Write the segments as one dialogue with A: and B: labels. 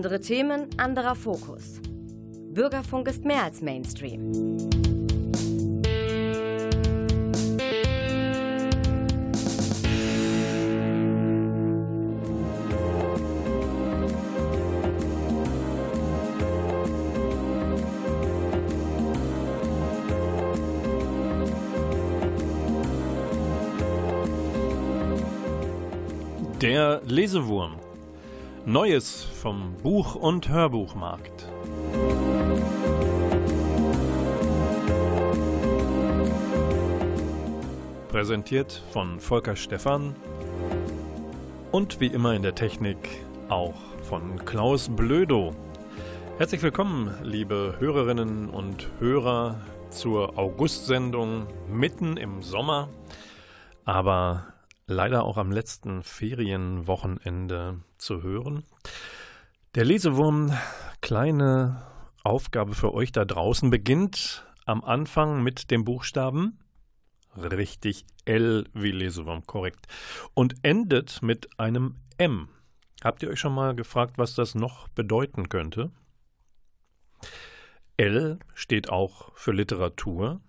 A: Andere Themen, anderer Fokus. Bürgerfunk ist mehr als Mainstream.
B: Der Lesewurm. Neues vom Buch- und Hörbuchmarkt. Präsentiert von Volker Stephan und wie immer in der Technik auch von Klaus Blödo. Herzlich willkommen, liebe Hörerinnen und Hörer, zur August-Sendung mitten im Sommer. Aber leider auch am letzten Ferienwochenende zu hören. Der Lesewurm, kleine Aufgabe für euch da draußen, beginnt am Anfang mit dem Buchstaben richtig L wie Lesewurm, korrekt. Und endet mit einem M. Habt ihr euch schon mal gefragt, was das noch bedeuten könnte? L steht auch für Literatur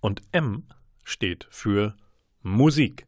B: und M steht für Musik.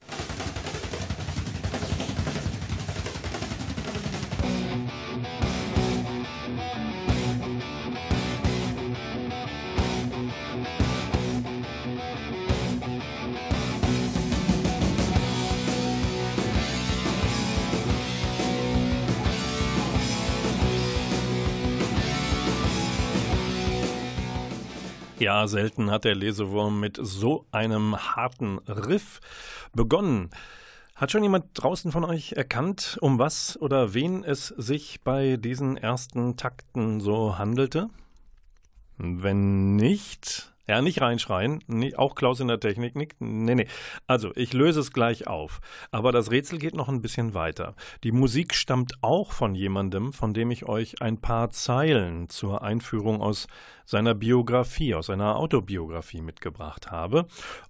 B: Ja, selten hat der Lesewurm mit so einem harten Riff begonnen. Hat schon jemand draußen von euch erkannt, um was oder wen es sich bei diesen ersten Takten so handelte? Wenn nicht, ja, nicht reinschreien. Nee, auch Klaus in der Technik nickt. Nee, nee. Also, ich löse es gleich auf. Aber das Rätsel geht noch ein bisschen weiter. Die Musik stammt auch von jemandem, von dem ich euch ein paar Zeilen zur Einführung aus seiner Biografie, aus seiner Autobiografie mitgebracht habe.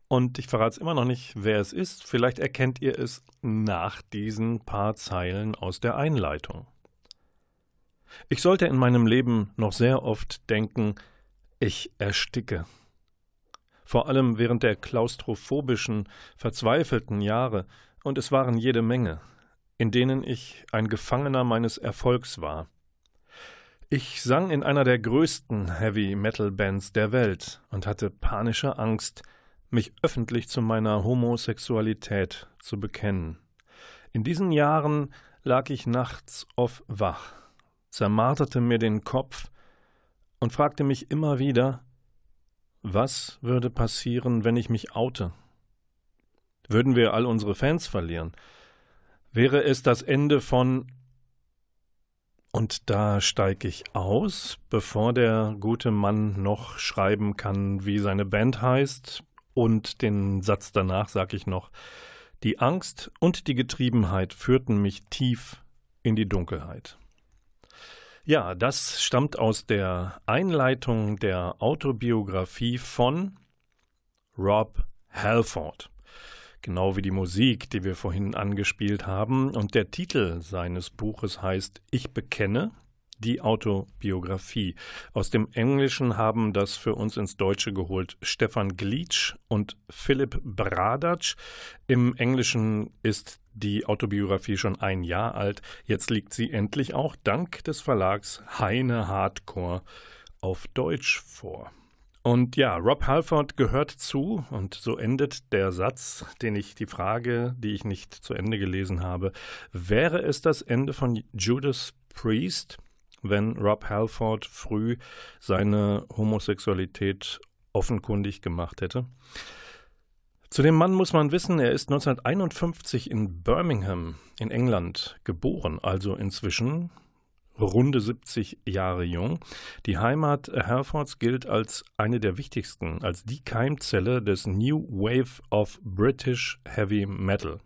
B: Und ich verrate es immer noch nicht, wer es ist. Vielleicht erkennt ihr es nach diesen paar Zeilen aus der Einleitung. Ich sollte in meinem Leben noch sehr oft denken, ich ersticke vor allem während der klaustrophobischen, verzweifelten Jahre, und es waren jede Menge, in denen ich ein Gefangener meines Erfolgs war. Ich sang in einer der größten Heavy-Metal-Bands der Welt und hatte panische Angst, mich öffentlich zu meiner Homosexualität zu bekennen. In diesen Jahren lag ich nachts oft wach, zermarterte mir den Kopf und fragte mich immer wieder, was würde passieren, wenn ich mich oute? Würden wir all unsere Fans verlieren? Wäre es das Ende von und da steige ich aus, bevor der gute Mann noch schreiben kann, wie seine Band heißt, und den Satz danach sage ich noch Die Angst und die Getriebenheit führten mich tief in die Dunkelheit. Ja, das stammt aus der Einleitung der Autobiografie von Rob Halford. Genau wie die Musik, die wir vorhin angespielt haben. Und der Titel seines Buches heißt Ich bekenne die Autobiografie. Aus dem Englischen haben das für uns ins Deutsche geholt Stefan Glitsch und Philipp Bradatsch. Im Englischen ist die Autobiografie schon ein Jahr alt. Jetzt liegt sie endlich auch dank des Verlags Heine Hardcore auf Deutsch vor. Und ja, Rob Halford gehört zu, und so endet der Satz, den ich, die Frage, die ich nicht zu Ende gelesen habe. Wäre es das Ende von Judas Priest, wenn Rob Halford früh seine Homosexualität offenkundig gemacht hätte? Zu dem Mann muss man wissen, er ist 1951 in Birmingham in England geboren, also inzwischen runde 70 Jahre jung. Die Heimat Herfords gilt als eine der wichtigsten, als die Keimzelle des New Wave of British Heavy Metal.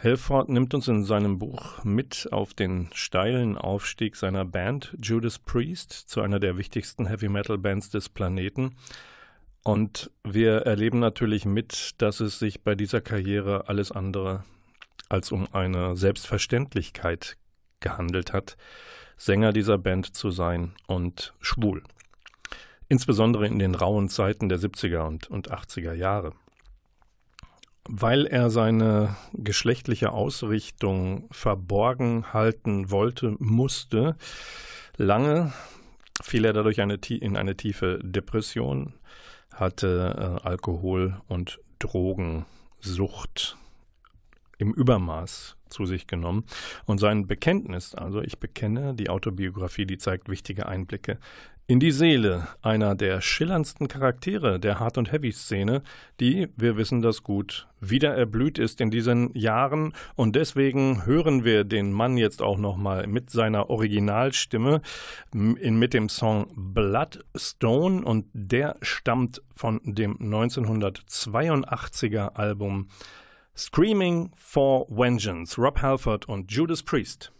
B: Halford nimmt uns in seinem Buch mit auf den steilen Aufstieg seiner Band Judas Priest zu einer der wichtigsten Heavy Metal Bands des Planeten und wir erleben natürlich mit, dass es sich bei dieser Karriere alles andere als um eine Selbstverständlichkeit gehandelt hat, Sänger dieser Band zu sein und schwul. Insbesondere in den rauen Zeiten der 70er und, und 80er Jahre. Weil er seine geschlechtliche Ausrichtung verborgen halten wollte, musste, lange fiel er dadurch eine, in eine tiefe Depression, hatte äh, Alkohol- und Drogensucht im Übermaß zu sich genommen. Und sein Bekenntnis, also ich bekenne, die Autobiografie, die zeigt wichtige Einblicke in die Seele einer der schillerndsten Charaktere der Hard- und Heavy-Szene, die, wir wissen das gut, wieder erblüht ist in diesen Jahren. Und deswegen hören wir den Mann jetzt auch nochmal mit seiner Originalstimme in, mit dem Song Bloodstone. Und der stammt von dem 1982er Album Screaming for Vengeance, Rob Halford und Judas Priest.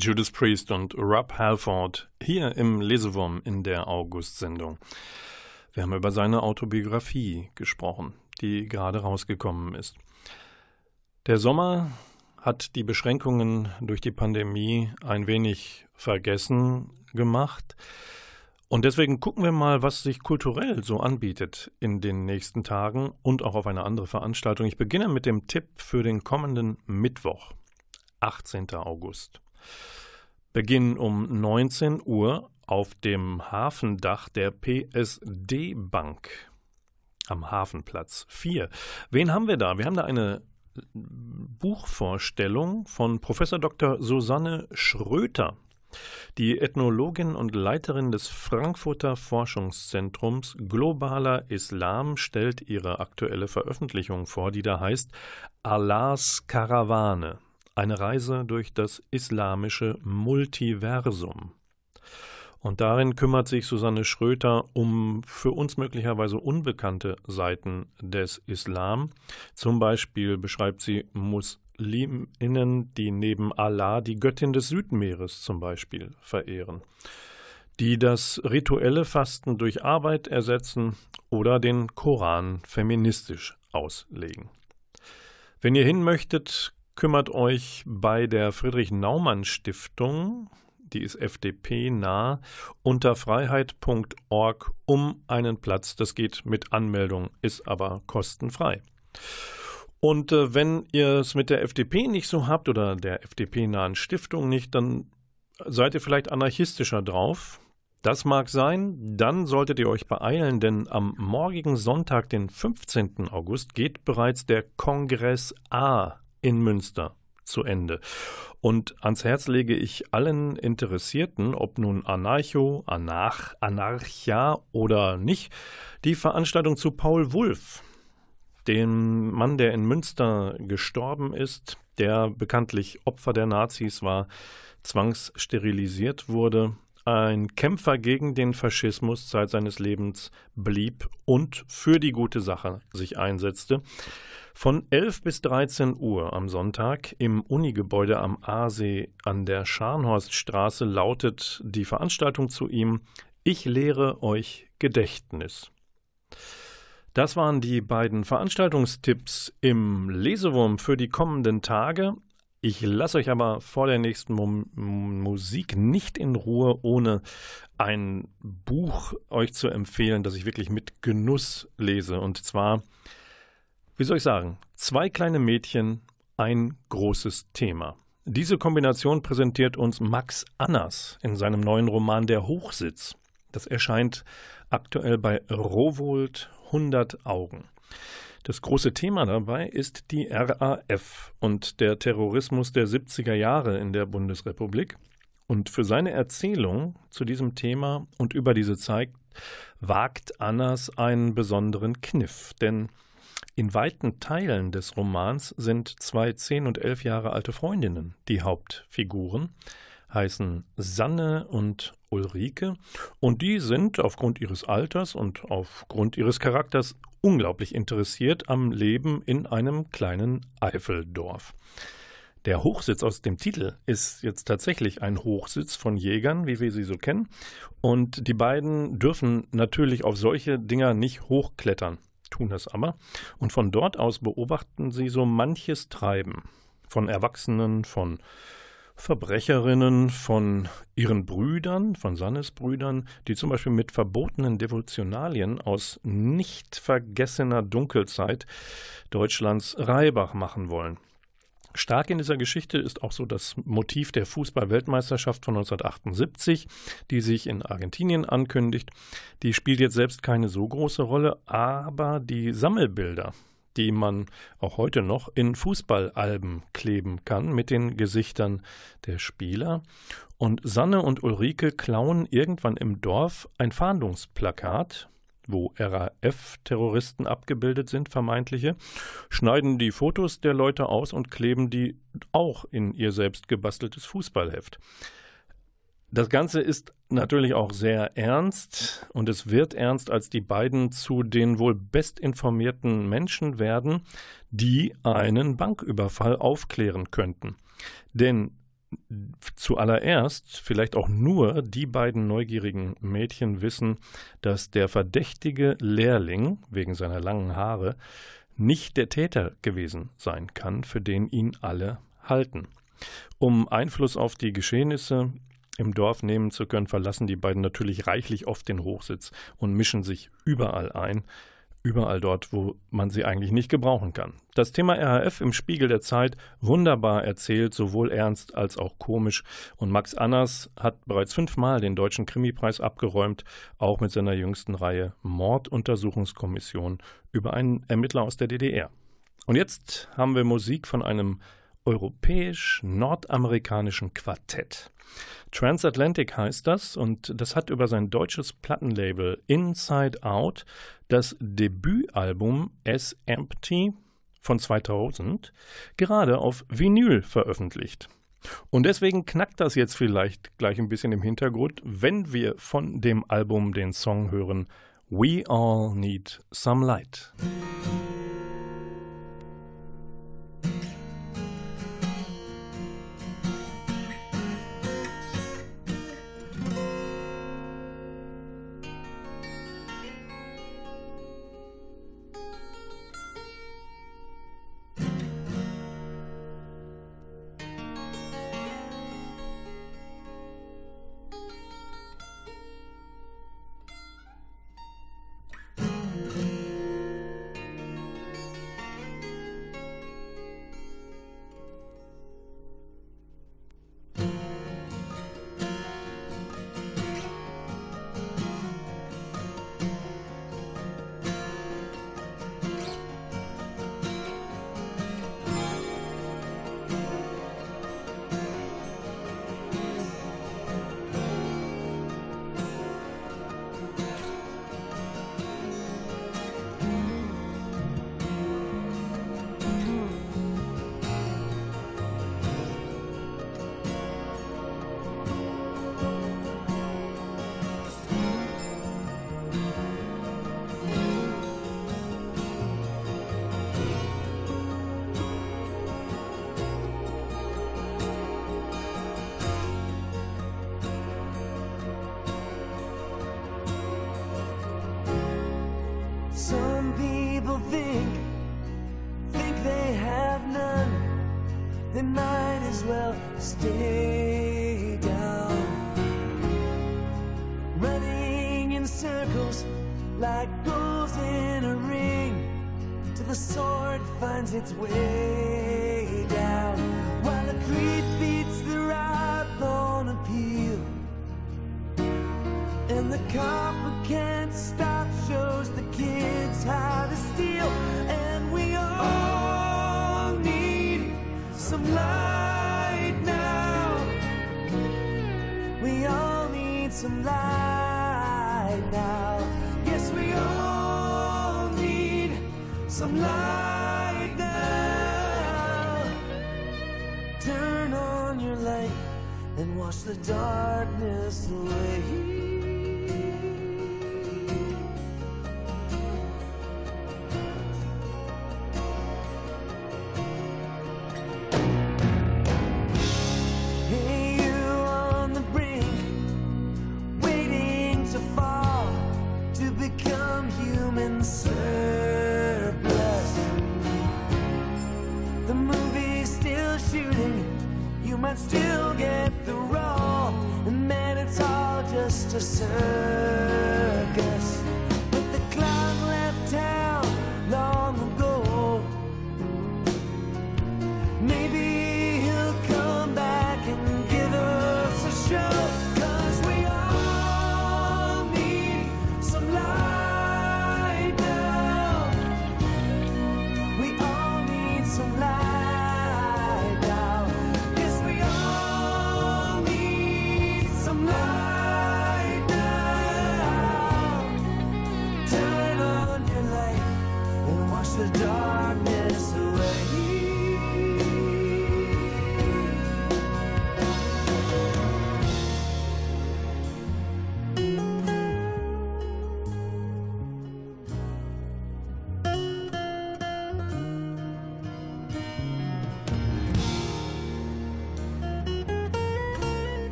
B: Judas Priest und Rob Halford hier im Lesewurm in der August-Sendung. Wir haben über seine Autobiografie gesprochen. die gerade rausgekommen ist. Der Sommer hat die Beschränkungen durch die Pandemie ein wenig vergessen gemacht. Und deswegen gucken wir mal, was sich kulturell so anbietet in den nächsten Tagen und auch auf eine andere Veranstaltung. Ich beginne mit dem Tipp für den kommenden Mittwoch, 18. August. Beginn um 19 Uhr auf dem Hafendach der PSD Bank am Hafenplatz 4. Wen haben wir da? Wir haben da eine Buchvorstellung von Professor Dr. Susanne Schröter. Die Ethnologin und Leiterin des Frankfurter Forschungszentrums Globaler Islam stellt ihre aktuelle Veröffentlichung vor, die da heißt Allahs Karawane, eine Reise durch das islamische Multiversum. Und darin kümmert sich Susanne Schröter um für uns möglicherweise unbekannte Seiten des Islam. Zum Beispiel beschreibt sie Musliminnen, die neben Allah die Göttin des Südmeeres zum Beispiel verehren, die das rituelle Fasten durch Arbeit ersetzen oder den Koran feministisch auslegen. Wenn ihr hin möchtet, kümmert euch bei der Friedrich Naumann Stiftung die ist FDP nah, unter freiheit.org um einen Platz. Das geht mit Anmeldung, ist aber kostenfrei. Und äh, wenn ihr es mit der FDP nicht so habt oder der FDP-nahen Stiftung nicht, dann seid ihr vielleicht anarchistischer drauf. Das mag sein, dann solltet ihr euch beeilen, denn am morgigen Sonntag, den 15. August, geht bereits der Kongress A in Münster zu Ende. Und ans Herz lege ich allen Interessierten, ob nun Anarcho, Anarch, Anarcha oder nicht, die Veranstaltung zu Paul Wulff, dem Mann, der in Münster gestorben ist, der bekanntlich Opfer der Nazis war, zwangssterilisiert wurde, ein Kämpfer gegen den Faschismus Zeit seines Lebens blieb und für die gute Sache sich einsetzte. Von 11 bis 13 Uhr am Sonntag im Unigebäude am Aasee an der Scharnhorststraße lautet die Veranstaltung zu ihm Ich lehre euch Gedächtnis. Das waren die beiden Veranstaltungstipps im Lesewurm für die kommenden Tage. Ich lasse euch aber vor der nächsten Mo Musik nicht in Ruhe, ohne ein Buch euch zu empfehlen, das ich wirklich mit Genuss lese. Und zwar wie soll ich sagen, zwei kleine Mädchen, ein großes Thema. Diese Kombination präsentiert uns Max Annas in seinem neuen Roman Der Hochsitz. Das erscheint aktuell bei Rowold 100 Augen. Das große Thema dabei ist die RAF und der Terrorismus der 70er Jahre in der Bundesrepublik. Und für seine Erzählung zu diesem Thema und über diese Zeit wagt Annas einen besonderen Kniff, denn in weiten Teilen des Romans sind zwei zehn und elf Jahre alte Freundinnen die Hauptfiguren, heißen Sanne und Ulrike, und die sind aufgrund ihres Alters und aufgrund ihres Charakters unglaublich interessiert am Leben in einem kleinen Eifeldorf. Der Hochsitz aus dem Titel ist jetzt tatsächlich ein Hochsitz von Jägern, wie wir sie so kennen. Und die beiden dürfen natürlich auf solche Dinger nicht hochklettern tun das aber. Und von dort aus beobachten sie so manches Treiben von Erwachsenen, von Verbrecherinnen, von ihren Brüdern, von Sannes Brüdern, die zum Beispiel mit verbotenen Devotionalien aus nicht vergessener Dunkelzeit Deutschlands Reibach machen wollen. Stark in dieser Geschichte ist auch so das Motiv der Fußball-Weltmeisterschaft von 1978, die sich in Argentinien ankündigt. Die spielt jetzt selbst keine so große Rolle, aber die Sammelbilder, die man auch heute noch in Fußballalben kleben kann mit den Gesichtern der Spieler. Und Sanne und Ulrike klauen irgendwann im Dorf ein Fahndungsplakat wo RAF-Terroristen abgebildet sind, vermeintliche, schneiden die Fotos der Leute aus und kleben die auch in ihr selbst gebasteltes Fußballheft. Das Ganze ist natürlich auch sehr ernst und es wird ernst, als die beiden zu den wohl bestinformierten Menschen werden, die einen Banküberfall aufklären könnten. Denn zuallererst vielleicht auch nur die beiden neugierigen Mädchen wissen, dass der verdächtige Lehrling wegen seiner langen Haare nicht der Täter gewesen sein kann, für den ihn alle halten. Um Einfluss auf die Geschehnisse im Dorf nehmen zu können, verlassen die beiden natürlich reichlich oft den Hochsitz und mischen sich überall ein, überall dort, wo man sie eigentlich nicht gebrauchen kann. Das Thema RAF im Spiegel der Zeit wunderbar erzählt, sowohl ernst als auch komisch. Und Max Annas hat bereits fünfmal den Deutschen Krimipreis abgeräumt, auch mit seiner jüngsten Reihe Morduntersuchungskommission über einen Ermittler aus der DDR. Und jetzt haben wir Musik von einem europäisch-nordamerikanischen Quartett. Transatlantic heißt das und das hat über sein deutsches Plattenlabel Inside Out das Debütalbum S Empty von 2000 gerade auf Vinyl veröffentlicht. Und deswegen knackt das jetzt vielleicht gleich ein bisschen im Hintergrund, wenn wir von dem Album den Song hören We All Need Some Light.
C: Its way wash the darkness away.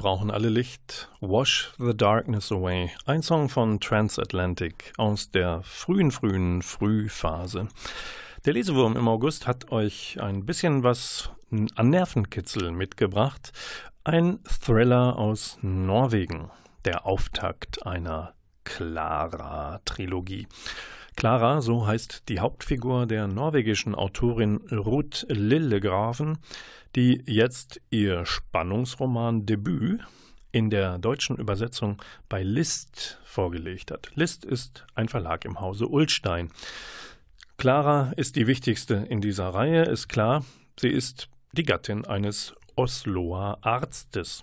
B: Brauchen alle Licht. Wash the Darkness Away. Ein Song von Transatlantic aus der frühen, frühen Frühphase. Der Lesewurm im August hat euch ein bisschen was an Nervenkitzel mitgebracht. Ein Thriller aus Norwegen. Der Auftakt einer Clara-Trilogie. Clara, so heißt die Hauptfigur der norwegischen Autorin Ruth Lillegraven, die jetzt ihr Spannungsroman-Debüt in der deutschen Übersetzung bei List vorgelegt hat. List ist ein Verlag im Hause Ulstein. Clara ist die wichtigste in dieser Reihe, ist klar. Sie ist die Gattin eines Osloer Arztes.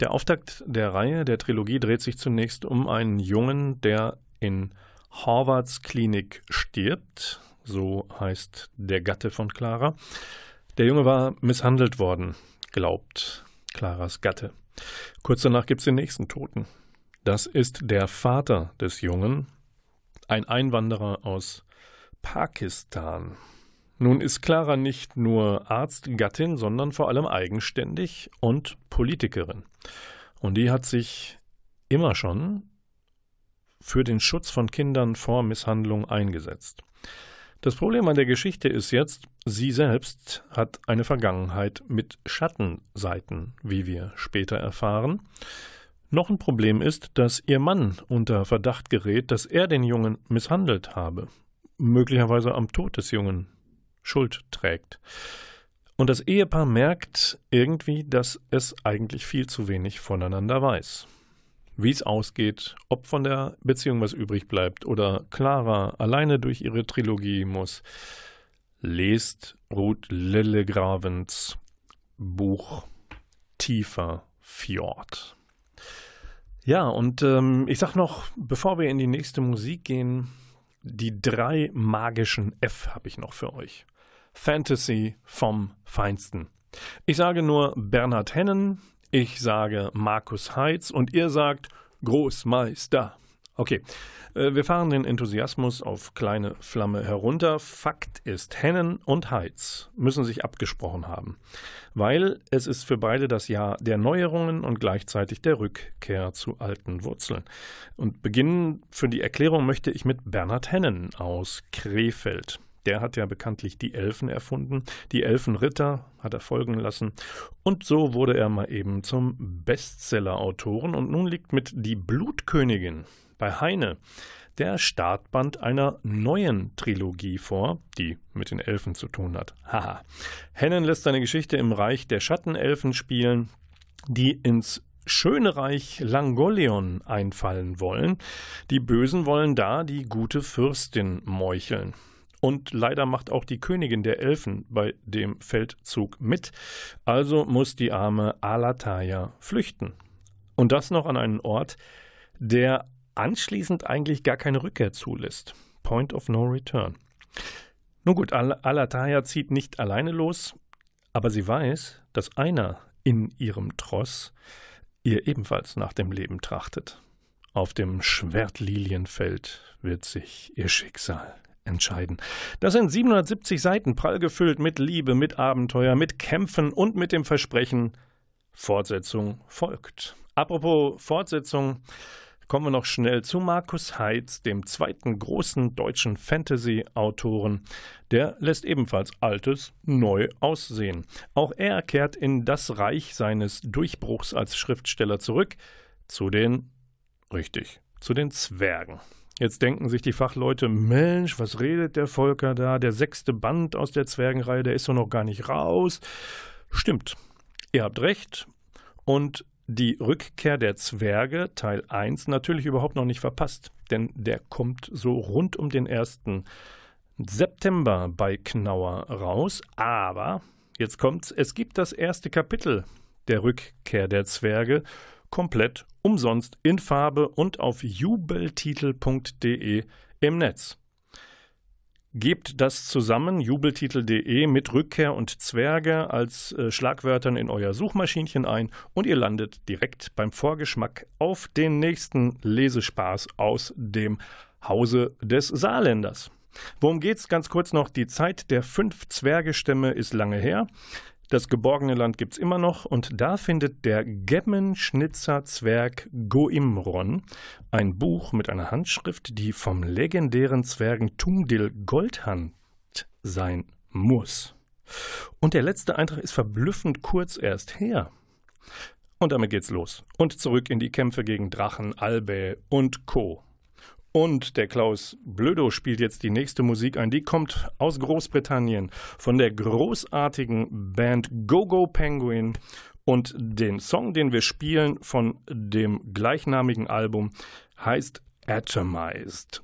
B: Der Auftakt der Reihe, der Trilogie, dreht sich zunächst um einen Jungen, der in Horvaths Klinik stirbt, so heißt der Gatte von Clara. Der Junge war misshandelt worden, glaubt Claras Gatte. Kurz danach gibt es den nächsten Toten. Das ist der Vater des Jungen, ein Einwanderer aus Pakistan. Nun ist Clara nicht nur Arztgattin, sondern vor allem eigenständig und Politikerin. Und die hat sich immer schon für den Schutz von Kindern vor Misshandlung eingesetzt. Das Problem an der Geschichte ist jetzt, sie selbst hat eine Vergangenheit mit Schattenseiten, wie wir später erfahren. Noch ein Problem ist, dass ihr Mann unter Verdacht gerät, dass er den Jungen misshandelt habe, möglicherweise am Tod des Jungen Schuld trägt. Und das Ehepaar merkt irgendwie, dass es eigentlich viel zu wenig voneinander weiß wie es ausgeht, ob von der Beziehung was übrig bleibt oder Clara alleine durch ihre Trilogie muss, lest Ruth Lillegravens Buch Tiefer Fjord. Ja, und ähm, ich sag noch, bevor wir in die nächste Musik gehen, die drei magischen F habe ich noch für euch. Fantasy vom Feinsten. Ich sage nur Bernhard Hennen, ich sage Markus Heitz und ihr sagt Großmeister. Okay, äh, wir fahren den Enthusiasmus auf kleine Flamme herunter. Fakt ist, Hennen und Heitz müssen sich abgesprochen haben, weil es ist für beide das Jahr der Neuerungen und gleichzeitig der Rückkehr zu alten Wurzeln. Und beginnen für die Erklärung möchte ich mit Bernhard Hennen aus Krefeld. Der hat ja bekanntlich die Elfen erfunden. Die Elfenritter hat er folgen lassen. Und so wurde er mal eben zum Bestseller-Autoren. Und nun liegt mit Die Blutkönigin bei Heine der Startband einer neuen Trilogie vor, die mit den Elfen zu tun hat. Haha. Hennen lässt seine Geschichte im Reich der Schattenelfen spielen, die ins schöne Reich Langolion einfallen wollen. Die Bösen wollen da die gute Fürstin meucheln. Und leider macht auch die Königin der Elfen bei dem Feldzug mit. Also muss die arme Alataya flüchten. Und das noch an einen Ort, der anschließend eigentlich gar keine Rückkehr zulässt. Point of no return. Nun gut, Al Alataya zieht nicht alleine los, aber sie weiß, dass einer in ihrem Tross ihr ebenfalls nach dem Leben trachtet. Auf dem Schwertlilienfeld wird sich ihr Schicksal entscheiden. Das sind 770 Seiten prall gefüllt mit Liebe, mit Abenteuer, mit Kämpfen und mit dem Versprechen, Fortsetzung folgt. Apropos Fortsetzung, kommen wir noch schnell zu Markus Heitz, dem zweiten großen deutschen Fantasy-Autoren. Der lässt ebenfalls Altes neu aussehen. Auch er kehrt in das Reich seines Durchbruchs als Schriftsteller zurück, zu den, richtig, zu den Zwergen. Jetzt denken sich die Fachleute, Mensch, was redet der Volker da? Der sechste Band aus der Zwergenreihe, der ist doch noch gar nicht raus. Stimmt, ihr habt recht. Und die Rückkehr der Zwerge, Teil 1, natürlich überhaupt noch nicht verpasst, denn der kommt so rund um den 1. September bei Knauer raus. Aber, jetzt kommt's, es gibt das erste Kapitel der Rückkehr der Zwerge komplett umsonst in Farbe und auf jubeltitel.de im Netz. Gebt das zusammen, jubeltitel.de, mit Rückkehr und Zwerge als äh, Schlagwörtern in euer Suchmaschinchen ein und ihr landet direkt beim Vorgeschmack auf den nächsten Lesespaß aus dem Hause des Saarländers. Worum geht's? Ganz kurz noch. Die Zeit der fünf Zwergestämme ist lange her. Das geborgene Land gibt's immer noch und da findet der Gemmenschnitzer Zwerg Goimron ein Buch mit einer Handschrift, die vom legendären Zwergen Tungdil Goldhand sein muss. Und der letzte Eintrag ist verblüffend kurz erst her. Und damit geht's los. Und zurück in die Kämpfe gegen Drachen, Albä und Co. Und der Klaus Blödo spielt jetzt die nächste Musik ein. Die kommt aus Großbritannien von der großartigen Band Go Go Penguin. Und den Song, den wir spielen von dem gleichnamigen Album, heißt Atomized.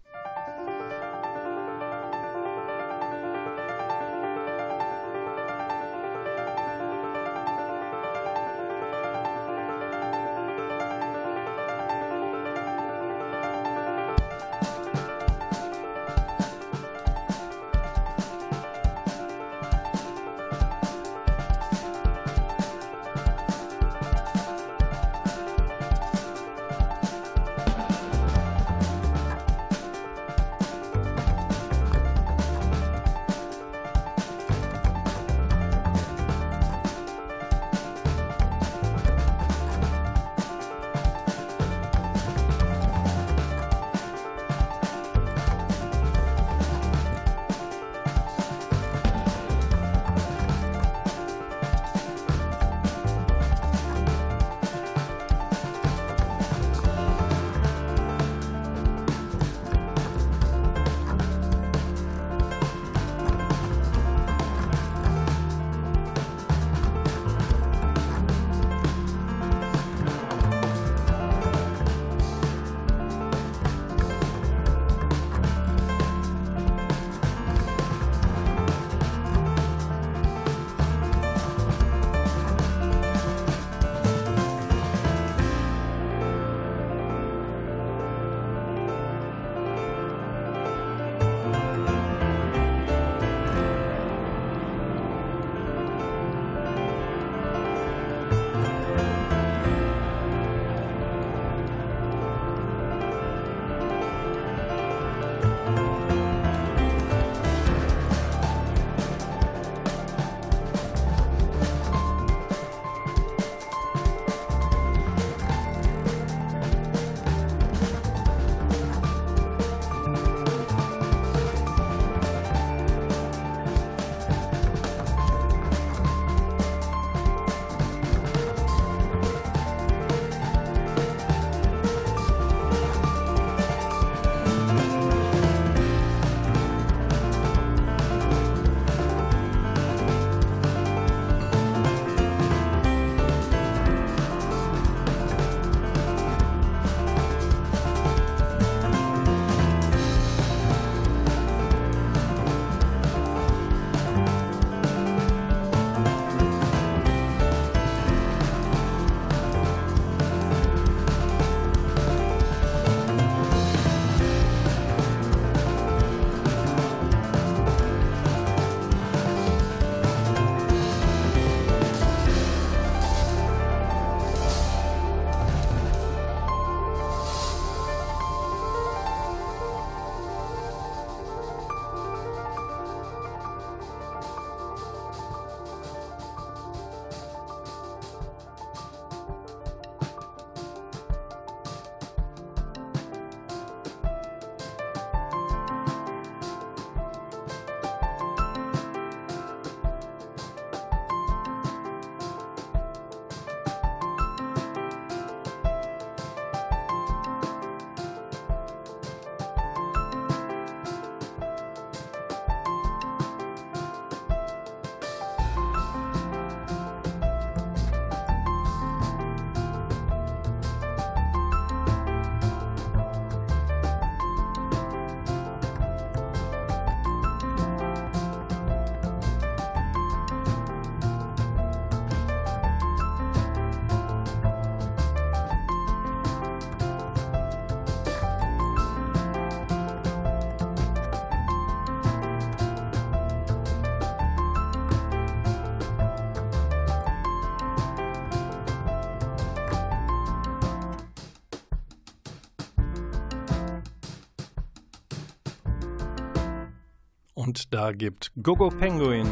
B: Und da gibt Gogo Penguin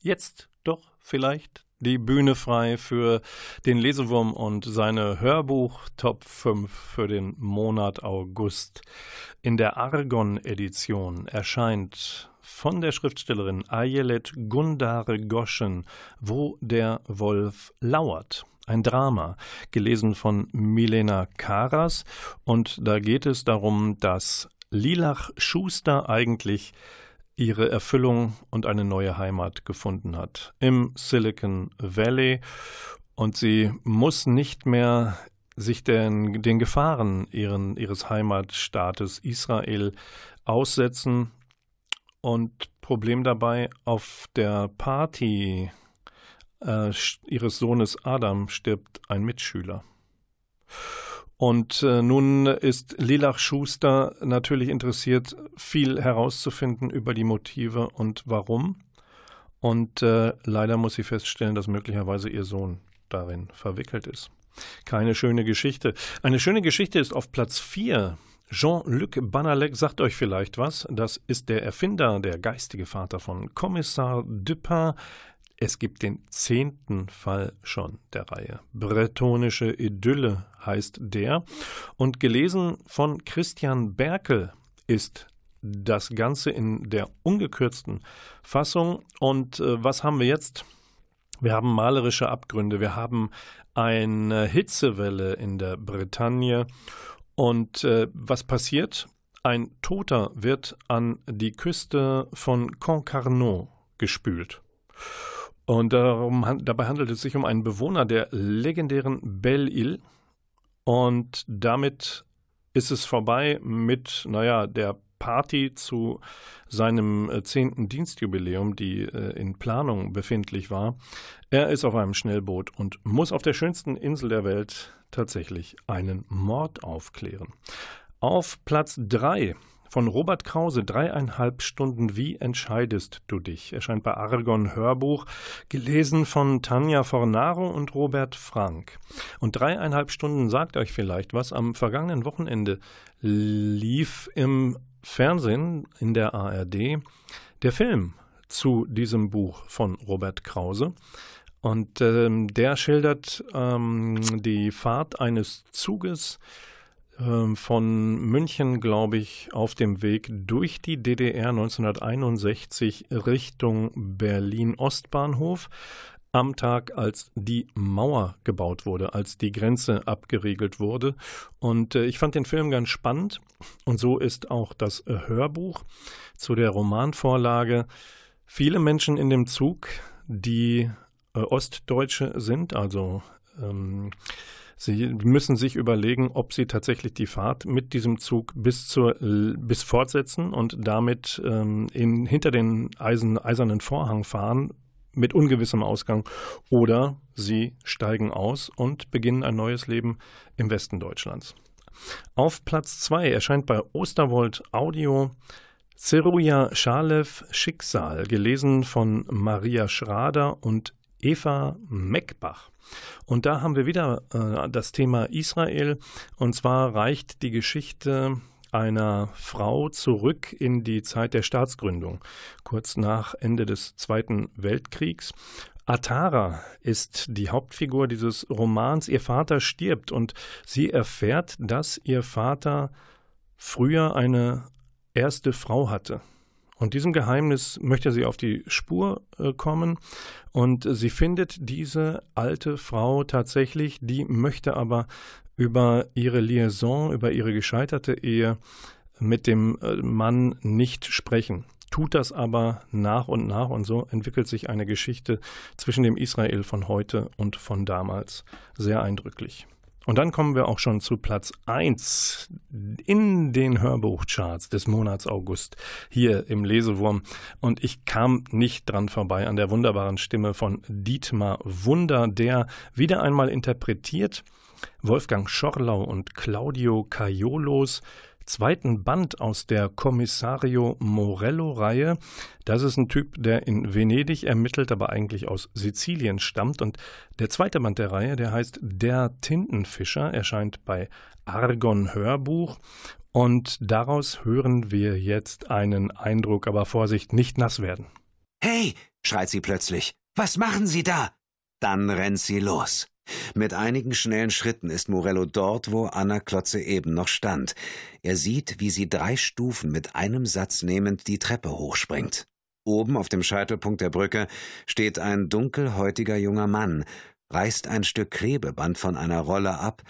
B: jetzt doch vielleicht die Bühne frei für den Lesewurm und seine Hörbuch Top 5 für den Monat August. In der Argon-Edition erscheint von der Schriftstellerin Ayelet Gundare Goschen Wo der Wolf lauert. Ein Drama, gelesen von Milena Karas. Und da geht es darum, dass Lilach Schuster eigentlich ihre Erfüllung und eine neue Heimat gefunden hat im Silicon Valley und sie muss nicht mehr sich den, den Gefahren ihren, ihres Heimatstaates Israel aussetzen und Problem dabei auf der Party äh, ihres Sohnes Adam stirbt ein Mitschüler. Und äh, nun ist Lilach Schuster natürlich interessiert, viel herauszufinden über die Motive und warum. Und äh, leider muss sie feststellen, dass möglicherweise ihr Sohn darin verwickelt ist. Keine schöne Geschichte. Eine schöne Geschichte ist auf Platz 4. Jean-Luc Banalek sagt euch vielleicht was. Das ist der Erfinder, der geistige Vater von Kommissar Dupin, es gibt den zehnten Fall schon der Reihe. Bretonische Idylle heißt der. Und gelesen von Christian Berkel ist das Ganze in der ungekürzten Fassung. Und äh, was haben wir jetzt? Wir haben malerische Abgründe, wir haben eine Hitzewelle in der Bretagne. Und äh, was passiert? Ein Toter wird an die Küste von Concarneau gespült. Und darum, dabei handelt es sich um einen Bewohner der legendären Belle-Île. Und damit ist es vorbei mit, naja, der Party zu seinem äh, zehnten Dienstjubiläum, die äh, in Planung befindlich war. Er ist auf einem Schnellboot und muss auf der schönsten Insel der Welt tatsächlich einen Mord aufklären. Auf Platz 3 von Robert Krause, dreieinhalb Stunden, wie entscheidest du dich? Erscheint bei Argon Hörbuch, gelesen von Tanja Fornaro und Robert Frank. Und dreieinhalb Stunden sagt euch vielleicht was. Am vergangenen Wochenende lief im Fernsehen in der ARD der Film zu diesem Buch von Robert Krause. Und ähm, der schildert ähm, die Fahrt eines Zuges von München, glaube ich, auf dem Weg durch die DDR 1961 Richtung Berlin-Ostbahnhof am Tag, als die Mauer gebaut wurde, als die Grenze abgeriegelt wurde. Und äh, ich fand den Film ganz spannend. Und so ist auch das Hörbuch zu der Romanvorlage. Viele Menschen in dem Zug, die äh, Ostdeutsche sind, also ähm, Sie müssen sich überlegen, ob Sie tatsächlich die Fahrt mit diesem Zug bis zur bis fortsetzen und damit ähm, in, hinter den Eisen, eisernen Vorhang fahren mit ungewissem Ausgang oder Sie steigen aus und beginnen ein neues Leben im Westen Deutschlands. Auf Platz 2 erscheint bei Osterwold Audio Zeruja Schalev Schicksal, gelesen von Maria Schrader und Eva Meckbach. Und da haben wir wieder äh, das Thema Israel. Und zwar reicht die Geschichte einer Frau zurück in die Zeit der Staatsgründung, kurz nach Ende des Zweiten Weltkriegs. Atara ist die Hauptfigur dieses Romans. Ihr Vater stirbt und sie erfährt, dass ihr Vater früher eine erste Frau hatte. Und diesem Geheimnis möchte sie auf die Spur äh, kommen. Und sie findet diese alte Frau tatsächlich, die möchte aber über ihre Liaison, über ihre gescheiterte Ehe mit dem äh, Mann nicht sprechen. Tut das aber nach und nach. Und so entwickelt sich eine Geschichte zwischen dem Israel von heute und von damals. Sehr eindrücklich. Und dann kommen wir auch schon zu Platz 1 in den Hörbuchcharts des Monats August hier im Lesewurm. Und ich kam nicht dran vorbei an der wunderbaren Stimme von Dietmar Wunder, der wieder einmal interpretiert Wolfgang Schorlau und Claudio Caiolos zweiten Band aus der Kommissario Morello-Reihe. Das ist ein Typ, der in Venedig ermittelt, aber eigentlich aus Sizilien stammt. Und der zweite Band der Reihe, der heißt Der Tintenfischer, erscheint bei Argon Hörbuch. Und daraus hören wir jetzt einen Eindruck, aber Vorsicht, nicht nass werden.
D: Hey, schreit sie plötzlich. Was machen Sie da? Dann rennt sie los. Mit einigen schnellen Schritten ist Morello dort, wo Anna Klotze eben noch stand. Er sieht, wie sie drei Stufen mit einem Satz nehmend die Treppe hochspringt. Oben auf dem Scheitelpunkt der Brücke steht ein dunkelhäutiger junger Mann, reißt ein Stück Klebeband von einer Rolle ab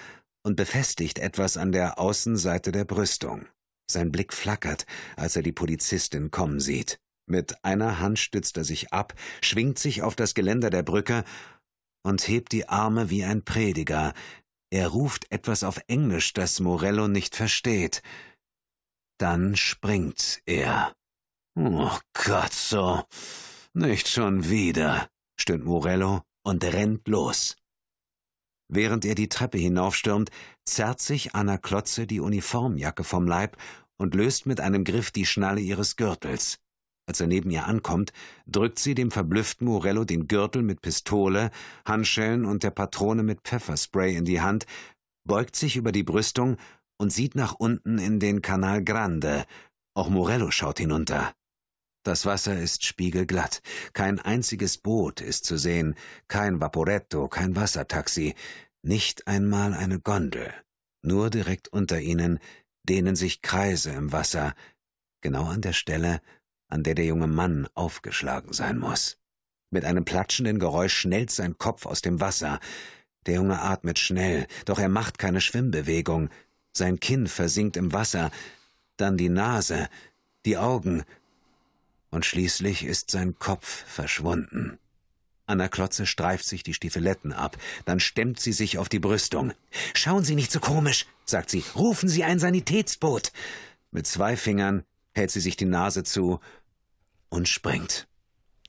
D: und befestigt etwas an der Außenseite der Brüstung. Sein Blick flackert, als er die Polizistin kommen sieht. Mit einer Hand stützt er sich ab, schwingt sich auf das Geländer der Brücke und hebt die Arme wie ein Prediger. Er ruft etwas auf Englisch, das Morello nicht versteht. Dann springt er. Oh Gott, so. Nicht schon wieder, stöhnt Morello und rennt los. Während er die Treppe hinaufstürmt, zerrt sich Anna Klotze die Uniformjacke vom Leib und löst mit einem Griff die Schnalle ihres Gürtels. Als er neben ihr ankommt, drückt sie dem verblüfften Morello den Gürtel mit Pistole, Handschellen und der Patrone mit Pfefferspray in die Hand, beugt sich über die Brüstung und sieht nach unten in den Canal Grande. Auch Morello schaut hinunter. Das Wasser ist spiegelglatt, kein einziges Boot ist zu sehen, kein Vaporetto, kein Wassertaxi, nicht einmal eine Gondel. Nur direkt unter ihnen dehnen sich Kreise im Wasser, genau an der Stelle, an der der junge Mann aufgeschlagen sein muss. Mit einem platschenden Geräusch schnellt sein Kopf aus dem Wasser. Der Junge atmet schnell, doch er macht keine Schwimmbewegung. Sein Kinn versinkt im Wasser, dann die Nase, die Augen, und schließlich ist sein Kopf verschwunden. Anna Klotze streift sich die Stiefeletten ab, dann stemmt sie sich auf die Brüstung. Schauen Sie nicht so komisch, sagt sie, rufen Sie ein Sanitätsboot. Mit zwei Fingern hält sie sich die Nase zu und springt.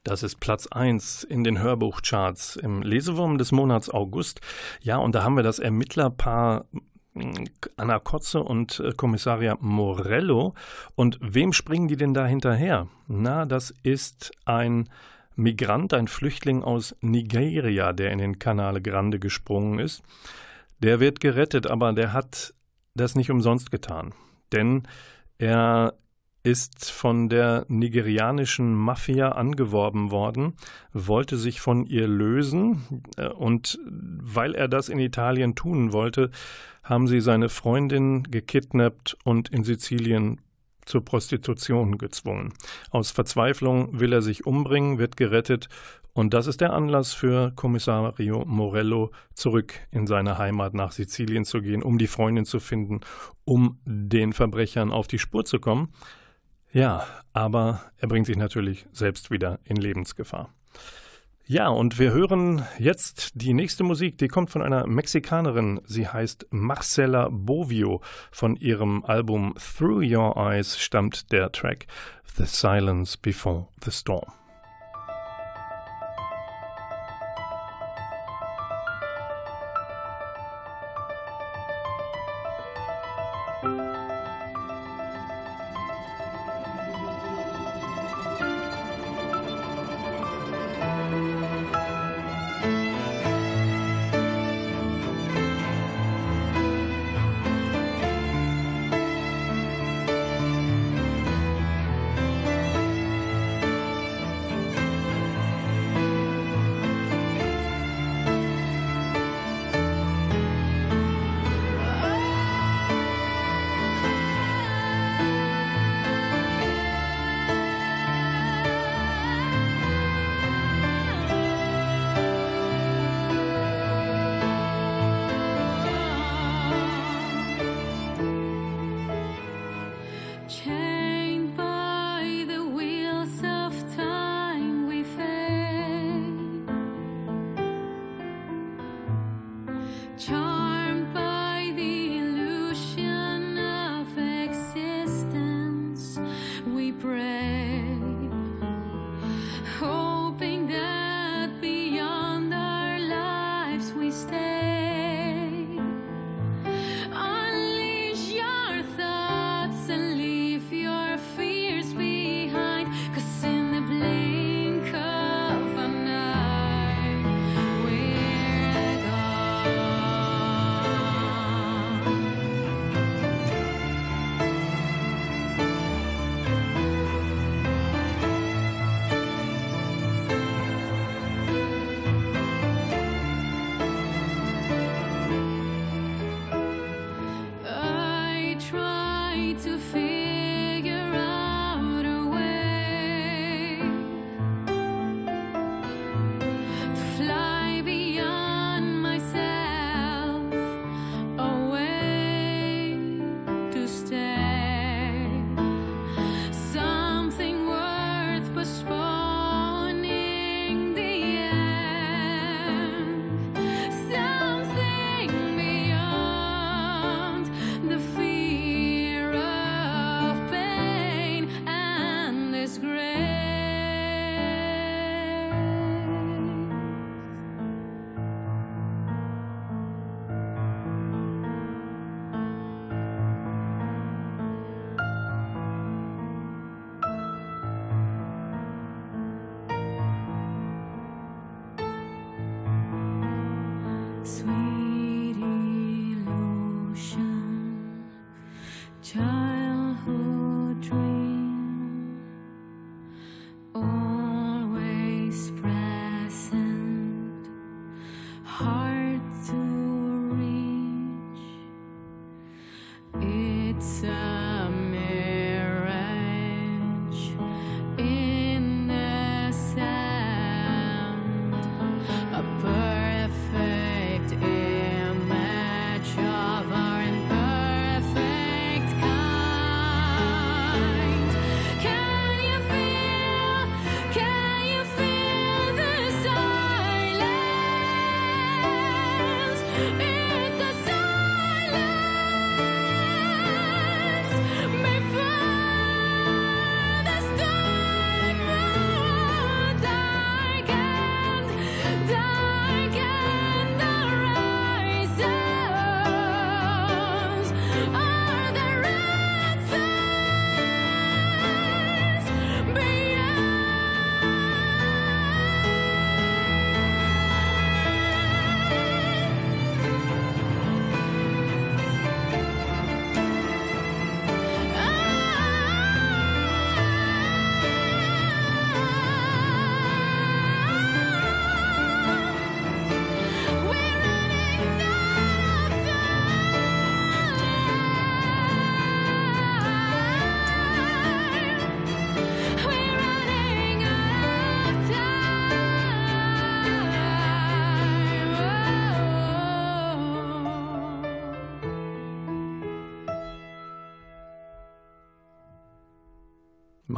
B: Das ist Platz 1 in den Hörbuchcharts im Lesewurm des Monats August. Ja, und da haben wir das Ermittlerpaar hm, Anna Kotze und äh, Kommissaria Morello. Und wem springen die denn da hinterher? Na, das ist ein Migrant, ein Flüchtling aus Nigeria, der in den Canale Grande gesprungen ist. Der wird gerettet, aber der hat das nicht umsonst getan. Denn er ist von der nigerianischen Mafia angeworben worden, wollte sich von ihr lösen äh, und weil er das in Italien tun wollte, haben sie seine Freundin gekidnappt und in Sizilien zur Prostitution gezwungen. Aus Verzweiflung will er sich umbringen, wird gerettet und das ist der Anlass für Kommissario Morello, zurück in seine Heimat nach Sizilien zu gehen, um die Freundin zu finden, um den Verbrechern auf die Spur zu kommen. Ja, aber er bringt sich natürlich selbst wieder in Lebensgefahr. Ja, und wir hören jetzt die nächste Musik, die kommt von einer Mexikanerin. Sie heißt Marcela Bovio. Von ihrem Album Through Your Eyes stammt der Track The Silence Before the Storm.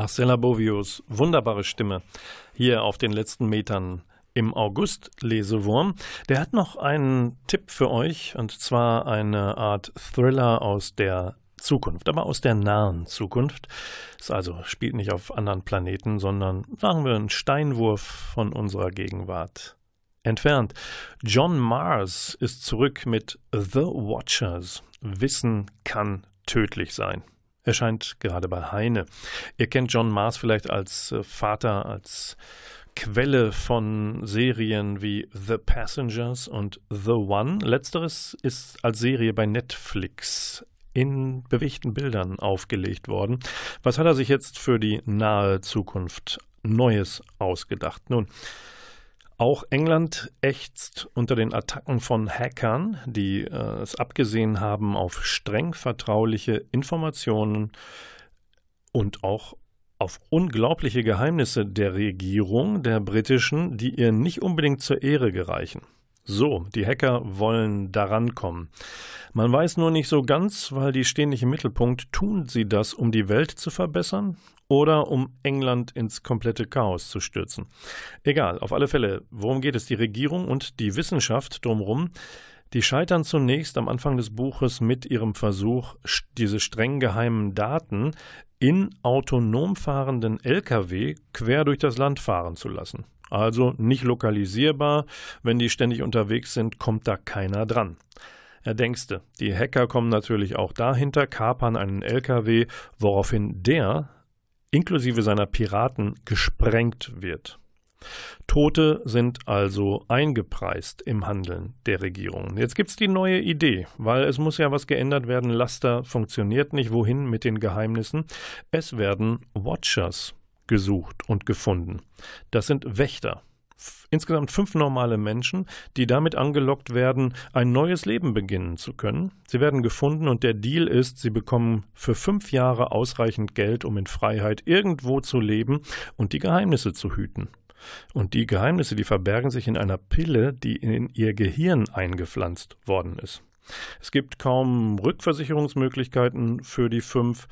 B: Marcella Bovius, wunderbare Stimme hier auf den letzten Metern im August Lesewurm. Der hat noch einen Tipp für euch und zwar eine Art Thriller aus der Zukunft, aber aus der nahen Zukunft. Es also spielt nicht auf anderen Planeten, sondern sagen wir ein Steinwurf von unserer Gegenwart entfernt. John Mars ist zurück mit The Watchers. Wissen kann tödlich sein erscheint gerade bei Heine. Ihr kennt John Mars vielleicht als äh, Vater, als Quelle von Serien wie The Passengers und The One. Letzteres ist als Serie bei Netflix in bewegten Bildern aufgelegt worden. Was hat er sich jetzt für die nahe Zukunft Neues ausgedacht? Nun, auch England ächzt unter den Attacken von Hackern, die äh, es abgesehen haben auf streng vertrauliche Informationen und auch auf unglaubliche Geheimnisse der Regierung der britischen, die ihr nicht unbedingt zur Ehre gereichen. So, die Hacker wollen daran kommen. Man weiß nur nicht so ganz, weil die stehen nicht im Mittelpunkt, tun sie das, um die Welt zu verbessern oder um England ins komplette Chaos zu stürzen. Egal, auf alle Fälle, worum geht es? Die Regierung und die Wissenschaft drumherum, die scheitern zunächst am Anfang des Buches mit ihrem Versuch, diese streng geheimen Daten in autonom fahrenden Lkw quer durch das Land fahren zu lassen. Also nicht lokalisierbar, wenn die ständig unterwegs sind, kommt da keiner dran. Er denkste, die Hacker kommen natürlich auch dahinter, kapern einen LKW, woraufhin der inklusive seiner Piraten gesprengt wird. Tote sind also eingepreist im Handeln der Regierung. Jetzt gibt es die neue Idee, weil es muss ja was geändert werden. Laster funktioniert nicht. Wohin mit den Geheimnissen? Es werden Watchers gesucht und gefunden. Das sind Wächter insgesamt fünf normale Menschen, die damit angelockt werden, ein neues Leben beginnen zu können. Sie werden gefunden und der Deal ist, sie bekommen für fünf Jahre ausreichend Geld, um in Freiheit irgendwo zu leben und die Geheimnisse zu hüten. Und die Geheimnisse, die verbergen sich in einer Pille, die in ihr Gehirn eingepflanzt worden ist. Es gibt kaum Rückversicherungsmöglichkeiten für die fünf,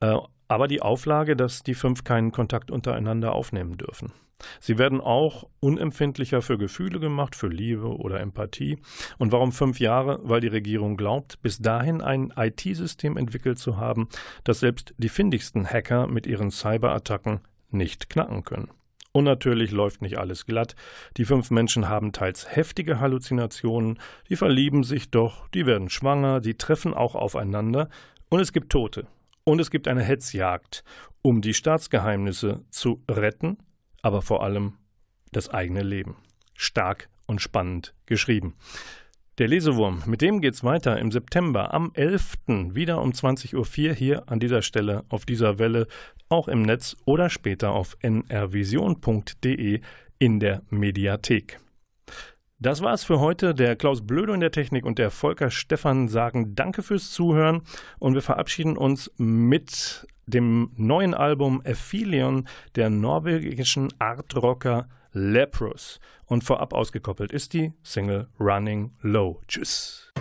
B: äh, aber die Auflage, dass die fünf keinen Kontakt untereinander aufnehmen dürfen. Sie werden auch unempfindlicher für Gefühle gemacht, für Liebe oder Empathie. Und warum fünf Jahre? Weil die Regierung glaubt, bis dahin ein IT-System entwickelt zu haben, das selbst die findigsten Hacker mit ihren Cyberattacken nicht knacken können. Und natürlich läuft nicht alles glatt. Die fünf Menschen haben teils heftige Halluzinationen, die verlieben sich doch, die werden schwanger, die treffen auch aufeinander und es gibt Tote. Und es gibt eine Hetzjagd, um die Staatsgeheimnisse zu retten aber vor allem das eigene Leben. Stark und spannend geschrieben. Der Lesewurm, mit dem geht's weiter im September am 11. wieder um 20.04 Uhr hier an dieser Stelle auf dieser Welle, auch im Netz oder später auf nrvision.de in der Mediathek. Das war's für heute. Der Klaus Blödo in der Technik und der Volker Stephan sagen Danke fürs Zuhören und wir verabschieden uns mit dem neuen Album Aphelion der norwegischen Artrocker Leprous. Und vorab ausgekoppelt ist die Single Running Low. Tschüss.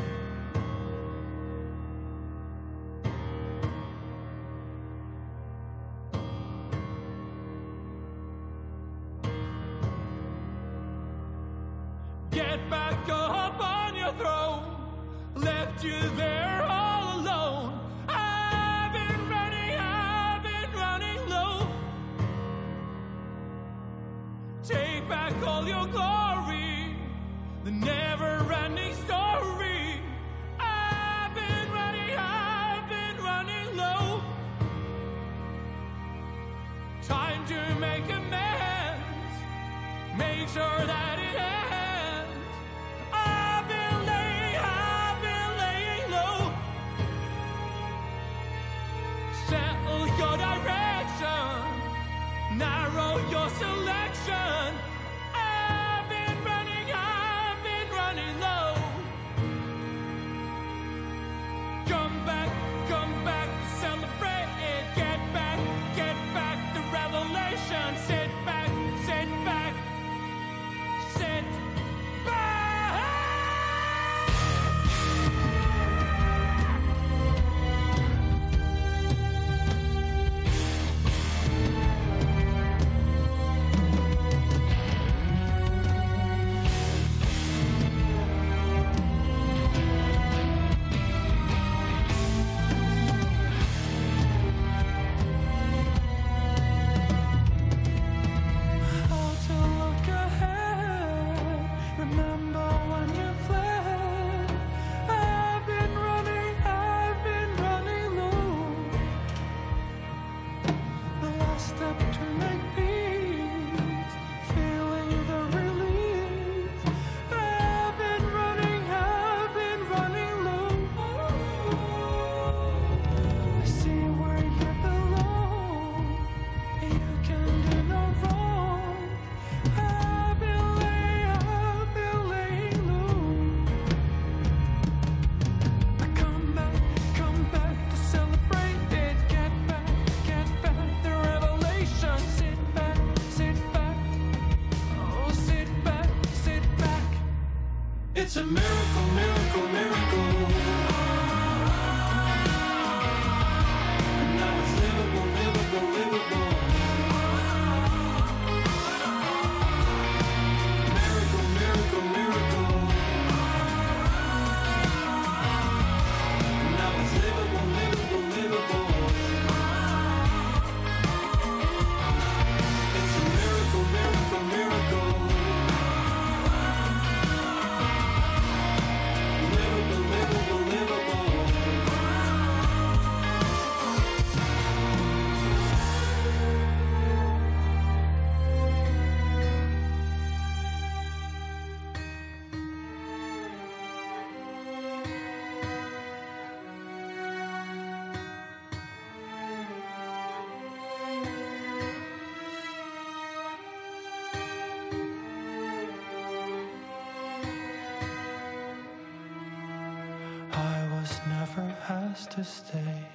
E: never has to stay.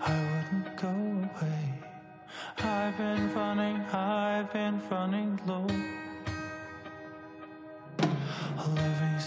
E: I wouldn't go away. I've been running, I've been running low. A living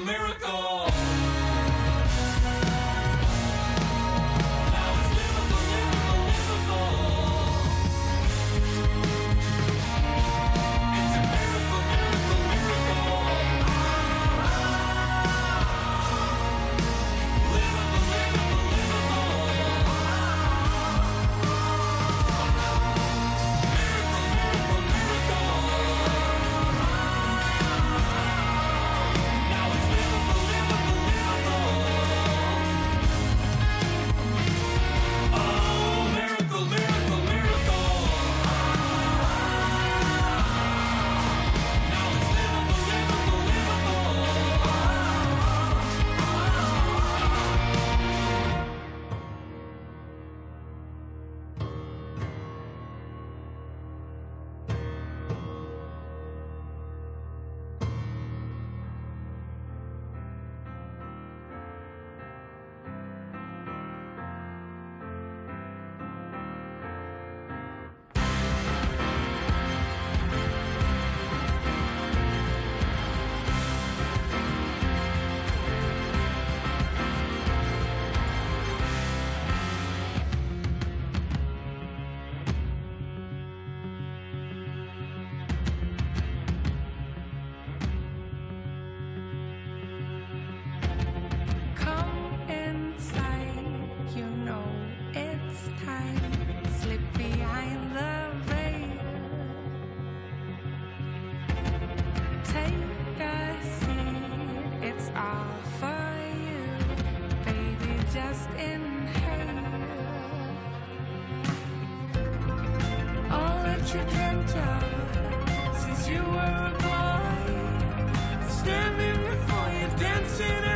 E: miracle, miracle.
F: you since you were a boy. Standing before you, dancing.